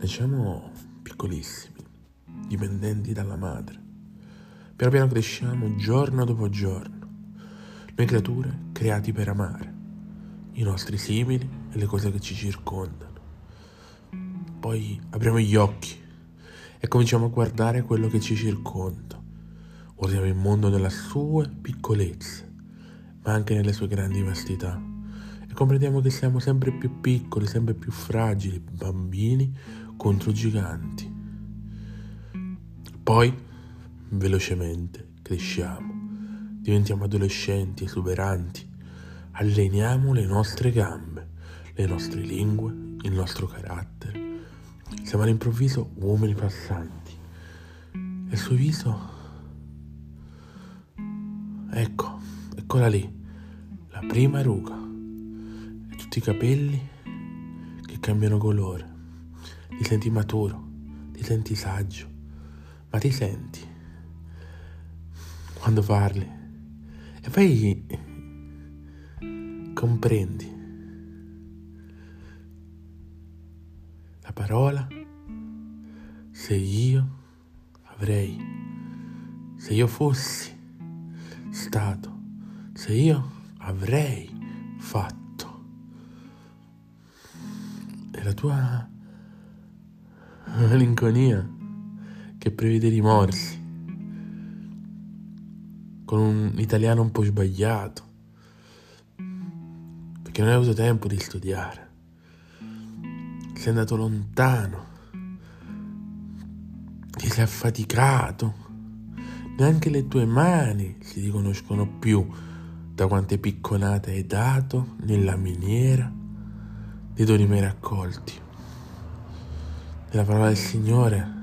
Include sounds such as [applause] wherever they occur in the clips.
Nasciamo piccolissimi, dipendenti dalla madre. Piano piano cresciamo giorno dopo giorno. Noi creature creati per amare, i nostri simili e le cose che ci circondano. Poi apriamo gli occhi e cominciamo a guardare quello che ci circonda. Guardiamo il mondo nella sue piccolezze, ma anche nelle sue grandi vastità. E comprendiamo che siamo sempre più piccoli, sempre più fragili, bambini contro giganti. Poi, velocemente, cresciamo, diventiamo adolescenti, esuberanti, alleniamo le nostre gambe, le nostre lingue, il nostro carattere. Siamo all'improvviso uomini passanti. E il suo viso... Ecco, eccola lì, la prima ruga. E tutti i capelli che cambiano colore ti senti maturo, ti senti saggio, ma ti senti quando parli e poi comprendi la parola se io avrei, se io fossi stato, se io avrei fatto. E la tua [laughs] malinconia che prevede rimorsi, con un italiano un po' sbagliato, perché non hai avuto tempo di studiare, sei andato lontano, ti sei affaticato, neanche le tue mani si riconoscono più da quante picconate hai dato nella miniera dei doni mai raccolti della parola del Signore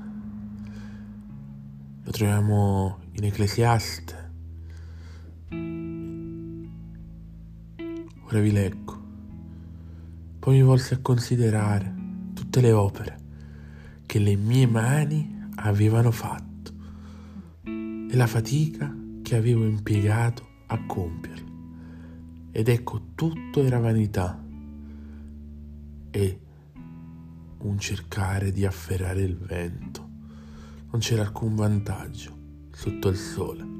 lo troviamo in Ecclesiaste. Ora vi leggo. Poi mi volsi a considerare tutte le opere che le mie mani avevano fatto e la fatica che avevo impiegato a compierle. Ed ecco, tutto era vanità e un cercare di afferrare il vento. Non c'era alcun vantaggio sotto il sole.